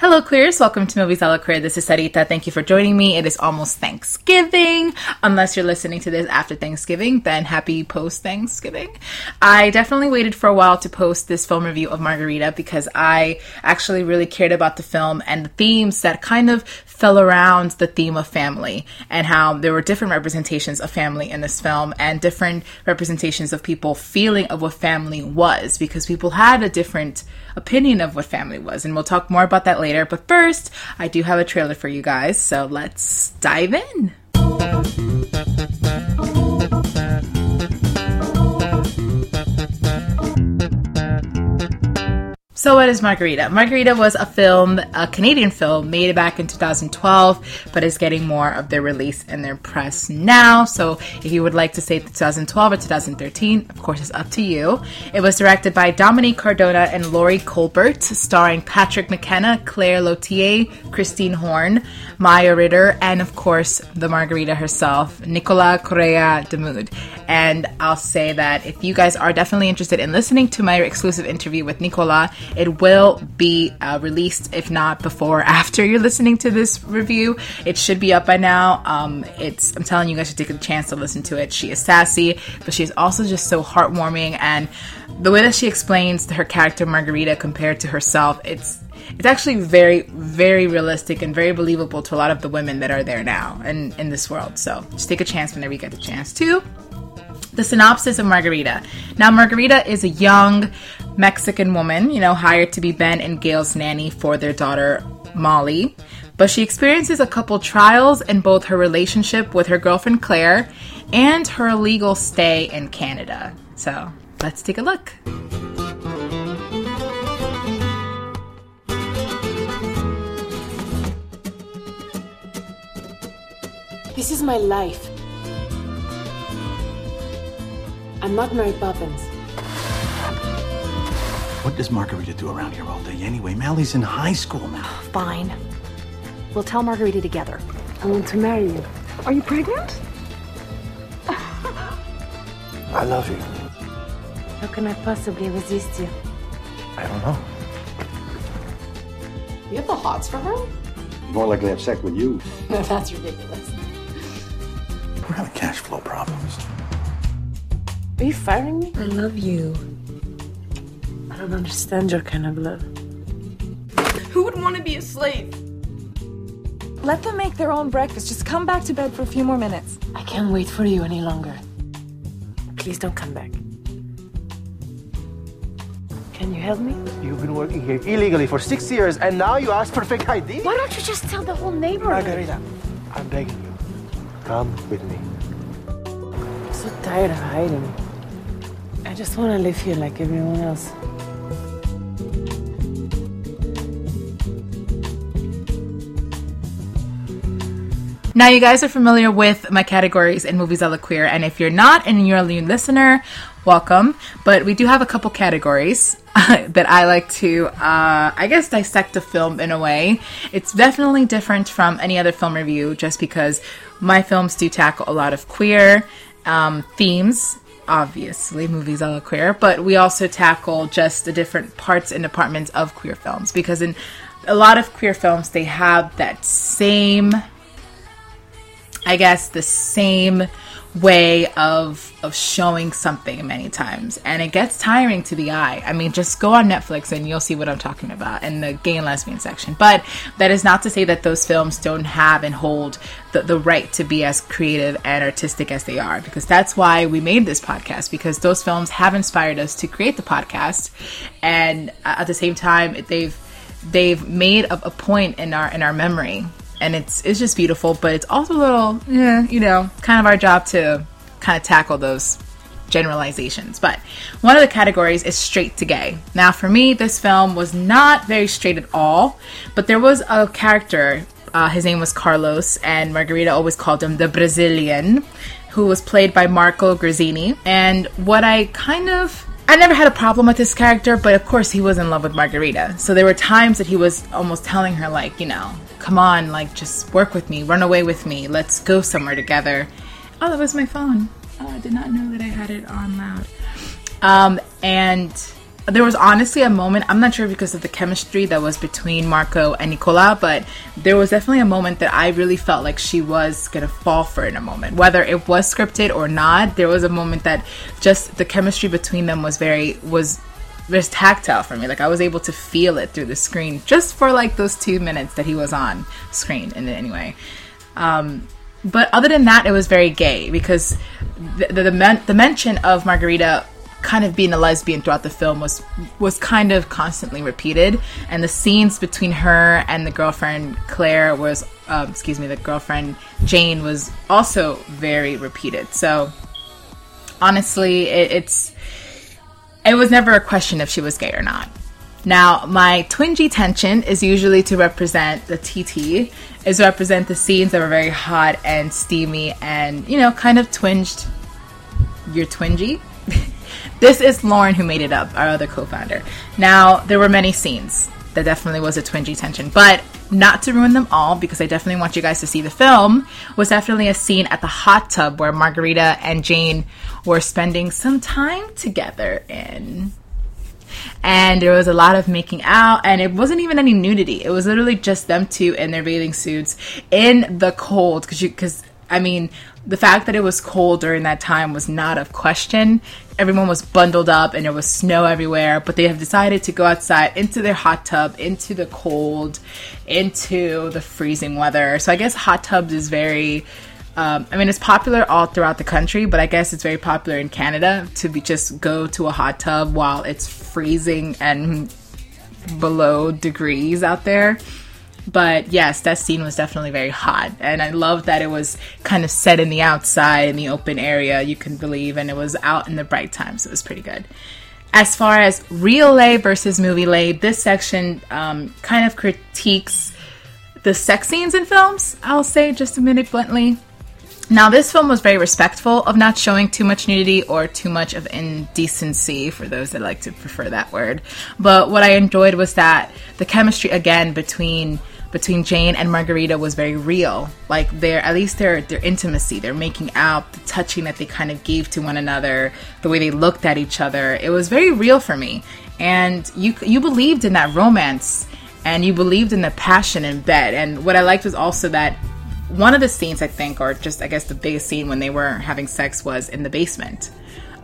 Hello, queers. Welcome to Movies a la Queer. This is Sarita. Thank you for joining me. It is almost Thanksgiving. Unless you're listening to this after Thanksgiving, then happy post Thanksgiving. I definitely waited for a while to post this film review of Margarita because I actually really cared about the film and the themes that kind of fell around the theme of family and how there were different representations of family in this film and different representations of people feeling of what family was because people had a different opinion of what family was. And we'll talk more about that later. But first, I do have a trailer for you guys, so let's dive in. So, what is Margarita? Margarita was a film, a Canadian film made back in 2012, but is getting more of their release in their press now. So, if you would like to say 2012 or 2013, of course, it's up to you. It was directed by Dominique Cardona and Laurie Colbert, starring Patrick McKenna, Claire Lautier, Christine Horne, Maya Ritter, and of course, the Margarita herself, Nicola Correia-Damude. And I'll say that if you guys are definitely interested in listening to my exclusive interview with Nicola, it will be uh, released, if not before after you're listening to this review. It should be up by now. Um, it's I'm telling you guys to take a chance to listen to it. She is sassy, but she's also just so heartwarming, and the way that she explains her character Margarita compared to herself, it's it's actually very very realistic and very believable to a lot of the women that are there now and in this world. So just take a chance whenever you get the chance to the synopsis of Margarita. Now, Margarita is a young Mexican woman, you know, hired to be Ben and Gail's nanny for their daughter, Molly. But she experiences a couple trials in both her relationship with her girlfriend, Claire, and her legal stay in Canada. So, let's take a look. This is my life. I'm not Mary Poppins. What does Margarita do around here all day anyway? Mally's in high school now. Fine. We'll tell Margarita together. I want to marry you. Are you pregnant? I love you. How can I possibly resist you? I don't know. You have the hots for her? More likely to have sex with you. No, that's ridiculous. We're having cash flow problems. Are you firing me? I love you. I don't understand your kind of love. Who would want to be a slave? Let them make their own breakfast. Just come back to bed for a few more minutes. I can't wait for you any longer. Please don't come back. Can you help me? You've been working here illegally for six years, and now you ask for fake ID? Why don't you just tell the whole neighborhood? Margarita, I'm begging you. Come with me. I'm so tired of hiding. Just want to live here like everyone else. Now, you guys are familiar with my categories in Movies a la Queer, and if you're not and you're a new listener, welcome. But we do have a couple categories that I like to, uh, I guess, dissect a film in a way. It's definitely different from any other film review just because my films do tackle a lot of queer um, themes. Obviously, movies a la queer, but we also tackle just the different parts and departments of queer films because in a lot of queer films, they have that same I guess the same way of of showing something many times. And it gets tiring to the eye. I mean just go on netflix and you'll see what i'm talking about in the gay and lesbian section. But that is not to say that those films don't have and hold the, the right to be as creative and artistic as they are because that's why we made this podcast because those films have inspired us to create the podcast. And uh, at the same time they've they've made a, a point in our in our memory and it's it's just beautiful, but it's also a little, yeah, you know, kind of our job to kind of tackle those generalizations. But one of the categories is straight to gay. Now, for me, this film was not very straight at all, but there was a character. Uh, his name was Carlos, and Margarita always called him the Brazilian, who was played by Marco Grazzini. And what I kind of I never had a problem with this character, but of course he was in love with Margarita. So there were times that he was almost telling her, like, you know, come on, like, just work with me, run away with me, let's go somewhere together. Oh, that was my phone. Oh, I did not know that I had it on loud. Um, and there was honestly a moment, I'm not sure because of the chemistry that was between Marco and Nicola, but there was definitely a moment that I really felt like she was going to fall for in a moment. Whether it was scripted or not, there was a moment that just the chemistry between them was very, was was tactile for me. Like I was able to feel it through the screen just for like those two minutes that he was on screen in anyway. Um, but other than that, it was very gay because the the, the, men- the mention of Margarita kind of being a lesbian throughout the film was was kind of constantly repeated. And the scenes between her and the girlfriend claire was um, excuse me the girlfriend jane was also very repeated. So honestly it, it's it was never a question if she was gay or not. Now my twingy tension is usually to represent the tt is to represent the scenes that were very hot and steamy and you know kind of twinged. You're twingy this is Lauren who made it up, our other co-founder. Now, there were many scenes. There definitely was a twingy tension, but not to ruin them all, because I definitely want you guys to see the film, was definitely a scene at the hot tub where Margarita and Jane were spending some time together in. And there was a lot of making out, and it wasn't even any nudity. It was literally just them two in their bathing suits in the cold, because you, because I mean, the fact that it was cold during that time was not a question. Everyone was bundled up and there was snow everywhere, but they have decided to go outside into their hot tub, into the cold, into the freezing weather. So I guess hot tubs is very. Um, I mean, it's popular all throughout the country, but I guess it's very popular in Canada to be just go to a hot tub while it's freezing and below degrees out there. But yes, that scene was definitely very hot. And I love that it was kind of set in the outside, in the open area, you can believe, and it was out in the bright times. It was pretty good. As far as real lay versus movie lay, this section um, kind of critiques the sex scenes in films, I'll say just a minute bluntly. Now, this film was very respectful of not showing too much nudity or too much of indecency, for those that like to prefer that word. But what I enjoyed was that the chemistry, again, between between Jane and Margarita was very real. Like their at least their their intimacy, their making out, the touching that they kind of gave to one another, the way they looked at each other. It was very real for me. And you you believed in that romance and you believed in the passion in bed. And what I liked was also that one of the scenes I think or just I guess the biggest scene when they were having sex was in the basement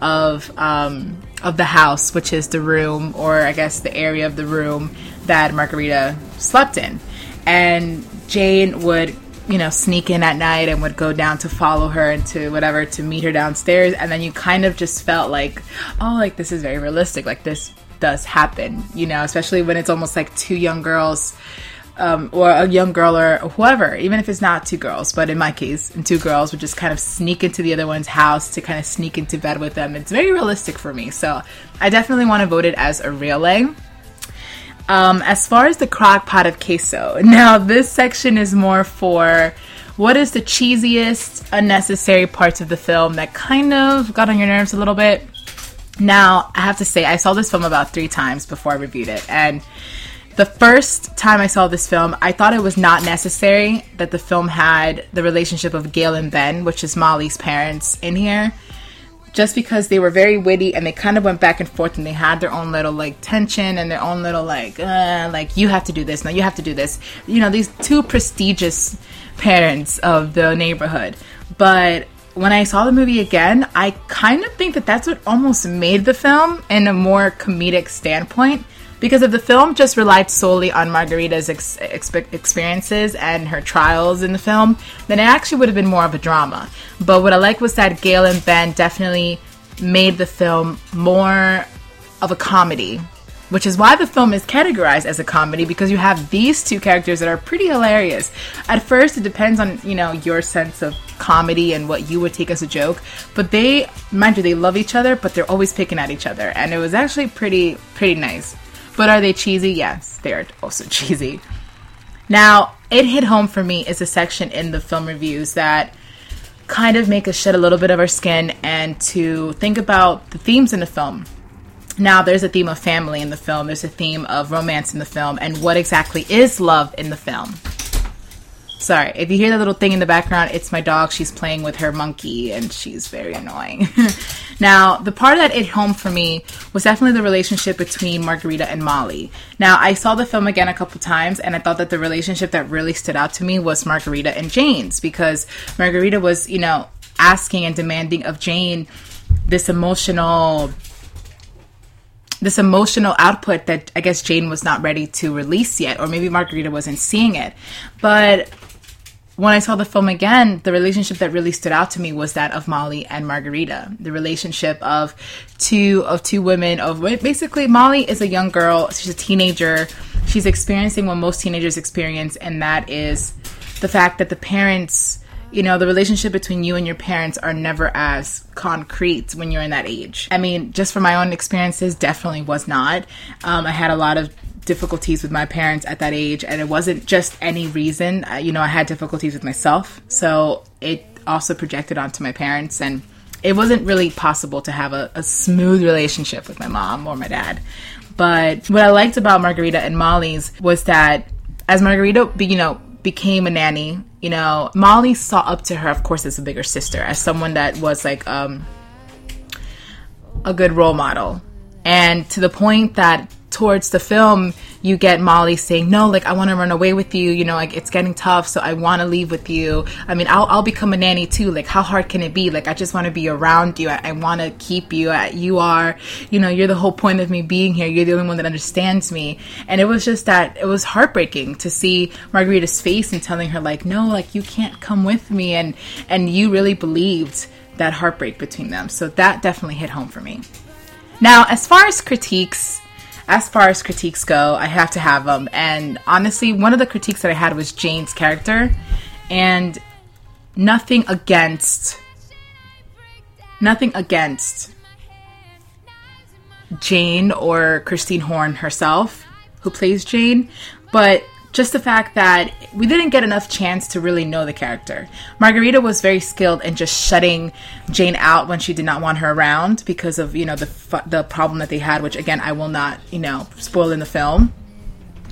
of um, of the house, which is the room or I guess the area of the room that Margarita slept in and Jane would you know sneak in at night and would go down to follow her into whatever to meet her downstairs and then you kind of just felt like oh like this is very realistic like this does happen you know especially when it's almost like two young girls um, or a young girl or whoever, even if it's not two girls, but in my case, two girls would just kind of sneak into the other one's house to kind of sneak into bed with them. It's very realistic for me. So I definitely want to vote it as a real lay. Um, as far as the crock pot of queso, now this section is more for what is the cheesiest, unnecessary parts of the film that kind of got on your nerves a little bit. Now, I have to say, I saw this film about three times before I reviewed it, and the first time I saw this film, I thought it was not necessary that the film had the relationship of Gail and Ben, which is Molly's parents, in here just because they were very witty and they kind of went back and forth and they had their own little like tension and their own little like uh, like you have to do this now you have to do this. You know these two prestigious parents of the neighborhood. But when I saw the movie again, I kind of think that that's what almost made the film in a more comedic standpoint because if the film just relied solely on Margarita's ex- ex- experiences and her trials in the film, then it actually would have been more of a drama. But what I like was that Gail and Ben definitely made the film more of a comedy, which is why the film is categorized as a comedy because you have these two characters that are pretty hilarious. At first, it depends on you know your sense of comedy and what you would take as a joke, but they, mind you, they love each other, but they're always picking at each other, and it was actually pretty pretty nice. But are they cheesy? Yes, they are also cheesy. Now, it hit home for me is a section in the film reviews that kind of make us shed a little bit of our skin and to think about the themes in the film. Now, there's a theme of family in the film, there's a theme of romance in the film, and what exactly is love in the film. Sorry, if you hear the little thing in the background, it's my dog. She's playing with her monkey and she's very annoying. now, the part that hit home for me was definitely the relationship between Margarita and Molly. Now, I saw the film again a couple times and I thought that the relationship that really stood out to me was Margarita and Jane's because Margarita was, you know, asking and demanding of Jane this emotional this emotional output that I guess Jane was not ready to release yet, or maybe Margarita wasn't seeing it. But when I saw the film again, the relationship that really stood out to me was that of Molly and Margarita. The relationship of two of two women of basically Molly is a young girl, she's a teenager. She's experiencing what most teenagers experience and that is the fact that the parents you know, the relationship between you and your parents are never as concrete when you're in that age. I mean, just from my own experiences, definitely was not. Um, I had a lot of difficulties with my parents at that age, and it wasn't just any reason. Uh, you know, I had difficulties with myself, so it also projected onto my parents, and it wasn't really possible to have a, a smooth relationship with my mom or my dad. But what I liked about Margarita and Molly's was that as Margarita, you know, became a nanny, you know, Molly saw up to her, of course, as a bigger sister, as someone that was like um, a good role model. And to the point that towards the film, you get Molly saying, "No, like I want to run away with you. You know, like it's getting tough, so I want to leave with you. I mean, I'll I'll become a nanny too. Like, how hard can it be? Like, I just want to be around you. I, I want to keep you. I, you are, you know, you're the whole point of me being here. You're the only one that understands me. And it was just that it was heartbreaking to see Margarita's face and telling her like, "No, like you can't come with me," and and you really believed that heartbreak between them. So that definitely hit home for me. Now, as far as critiques, as far as critiques go, I have to have them. And honestly, one of the critiques that I had was Jane's character, and nothing against, nothing against Jane or Christine Horne herself, who plays Jane, but just the fact that we didn't get enough chance to really know the character. Margarita was very skilled in just shutting Jane out when she did not want her around because of you know the the problem that they had, which again I will not you know spoil in the film.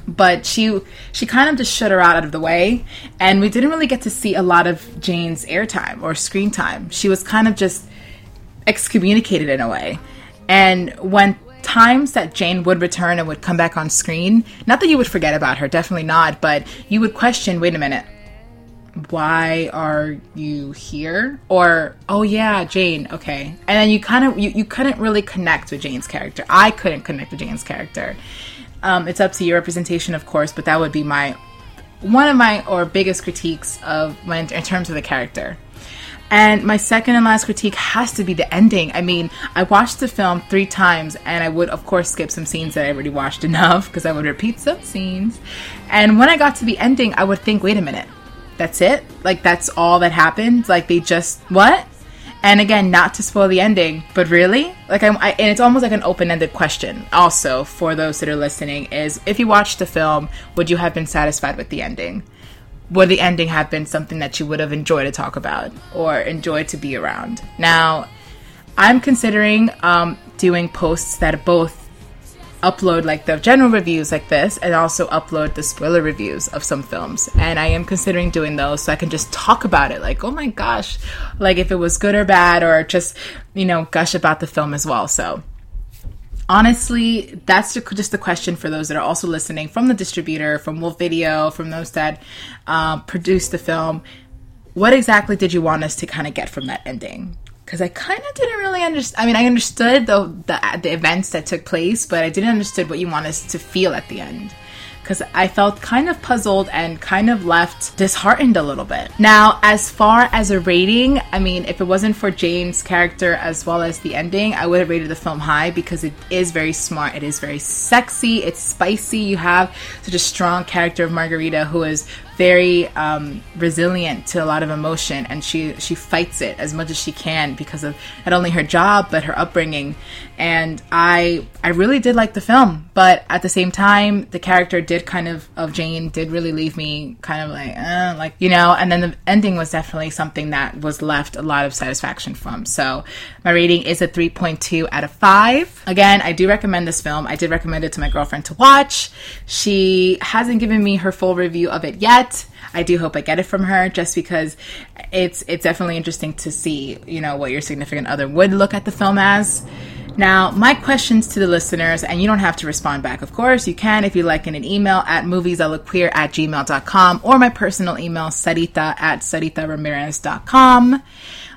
But she she kind of just shut her out, out of the way, and we didn't really get to see a lot of Jane's airtime or screen time. She was kind of just excommunicated in a way. And when times that Jane would return and would come back on screen, not that you would forget about her, definitely not, but you would question, wait a minute, why are you here? Or, oh yeah, Jane, okay. And then you kind of, you, you couldn't really connect with Jane's character. I couldn't connect with Jane's character. Um, it's up to your representation, of course, but that would be my, one of my, or biggest critiques of, my, in terms of the character. And my second and last critique has to be the ending. I mean, I watched the film three times and I would, of course, skip some scenes that I already watched enough because I would repeat some scenes. And when I got to the ending, I would think, wait a minute, that's it? Like, that's all that happened? Like, they just, what? And again, not to spoil the ending, but really, like I'm, I, and it's almost like an open-ended question. Also, for those that are listening, is if you watched the film, would you have been satisfied with the ending? Would the ending have been something that you would have enjoyed to talk about or enjoyed to be around? Now, I'm considering um, doing posts that both upload like the general reviews like this and also upload the spoiler reviews of some films. And i am considering doing those so i can just talk about it. Like oh my gosh like if it was good or bad or just you know gush about the film as well. So honestly, that's just the question for those that are also listening from the distributor, from Wolfe Video, from those that uh, produced the film. What exactly did you want us to kind of get from that ending? Because I kind of didn't really understand. I mean, I understood the, the the events that took place, but I didn't understand what you want us to feel at the end because I felt kind of puzzled and kind of left disheartened a little bit. Now, as far as a rating, I mean, if it wasn't for Jane's character as well as the ending, I would have rated the film high because it is very smart, it is very sexy, it's spicy. You have such a strong character of Margarita who is very um, resilient to a lot of emotion, and she she fights it as much as she can because of not only her job but her upbringing. And I I really did like the film, but at the same time, the character did kind of of Jane did really leave me kind of like uh, like you know, and then the ending was definitely something that was left a lot of satisfaction from. So my rating is a 3.2 out of 5. Again, I do recommend this film. I did recommend it to my girlfriend to watch. She hasn't given me her full review of it yet. I do hope I get it from her just because it's it's definitely interesting to see, you know, what your significant other would look at the film as. Now, my questions to the listeners, and you don't have to respond back, of course. You can if you like in an email at moviesallaqueer at gmail.com or my personal email, sarita at saritaramirez.com.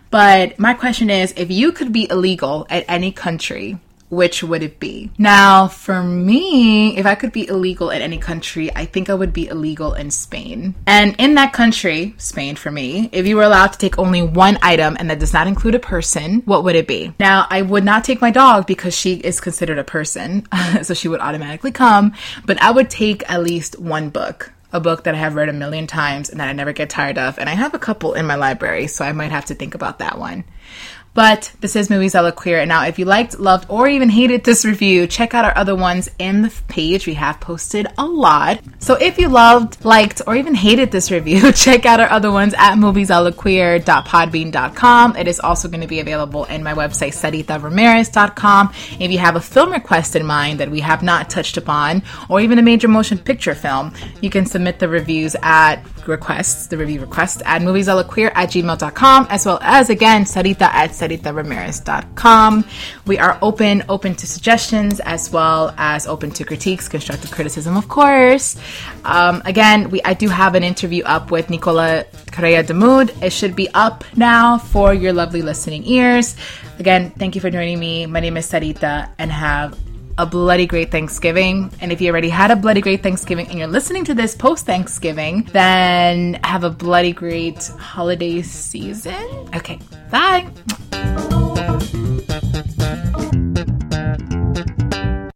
But my question is if you could be illegal at any country, which would it be? Now, for me, if I could be illegal in any country, I think I would be illegal in Spain. And in that country, Spain for me, if you were allowed to take only one item and that does not include a person, what would it be? Now, I would not take my dog because she is considered a person, so she would automatically come, but I would take at least one book a book that I have read a million times and that I never get tired of. And I have a couple in my library, so I might have to think about that one. But this is Movies I Look Queer. And now, if you liked, loved, or even hated this review, check out our other ones in the page. We have posted a lot. So if you loved, liked, or even hated this review, check out our other ones at moviesaloqueer.podbean.com. It is also going to be available in my website, saritaramirez.com. If you have a film request in mind that we have not touched upon, or even a major motion picture film, you can submit the reviews at requests, the review request at moviesalaqueer at gmail.com, as well as again, Sarita at saritaramirez.com. We are open, open to suggestions as well as open to critiques, constructive criticism, of course. Um, again, we I do have an interview up with Nicola Correia-Damude. It should be up now for your lovely listening ears. Again, thank you for joining me. My name is Sarita and have a bloody great Thanksgiving. And if you already had a bloody great Thanksgiving and you're listening to this post Thanksgiving, then have a bloody great holiday season. Okay, bye.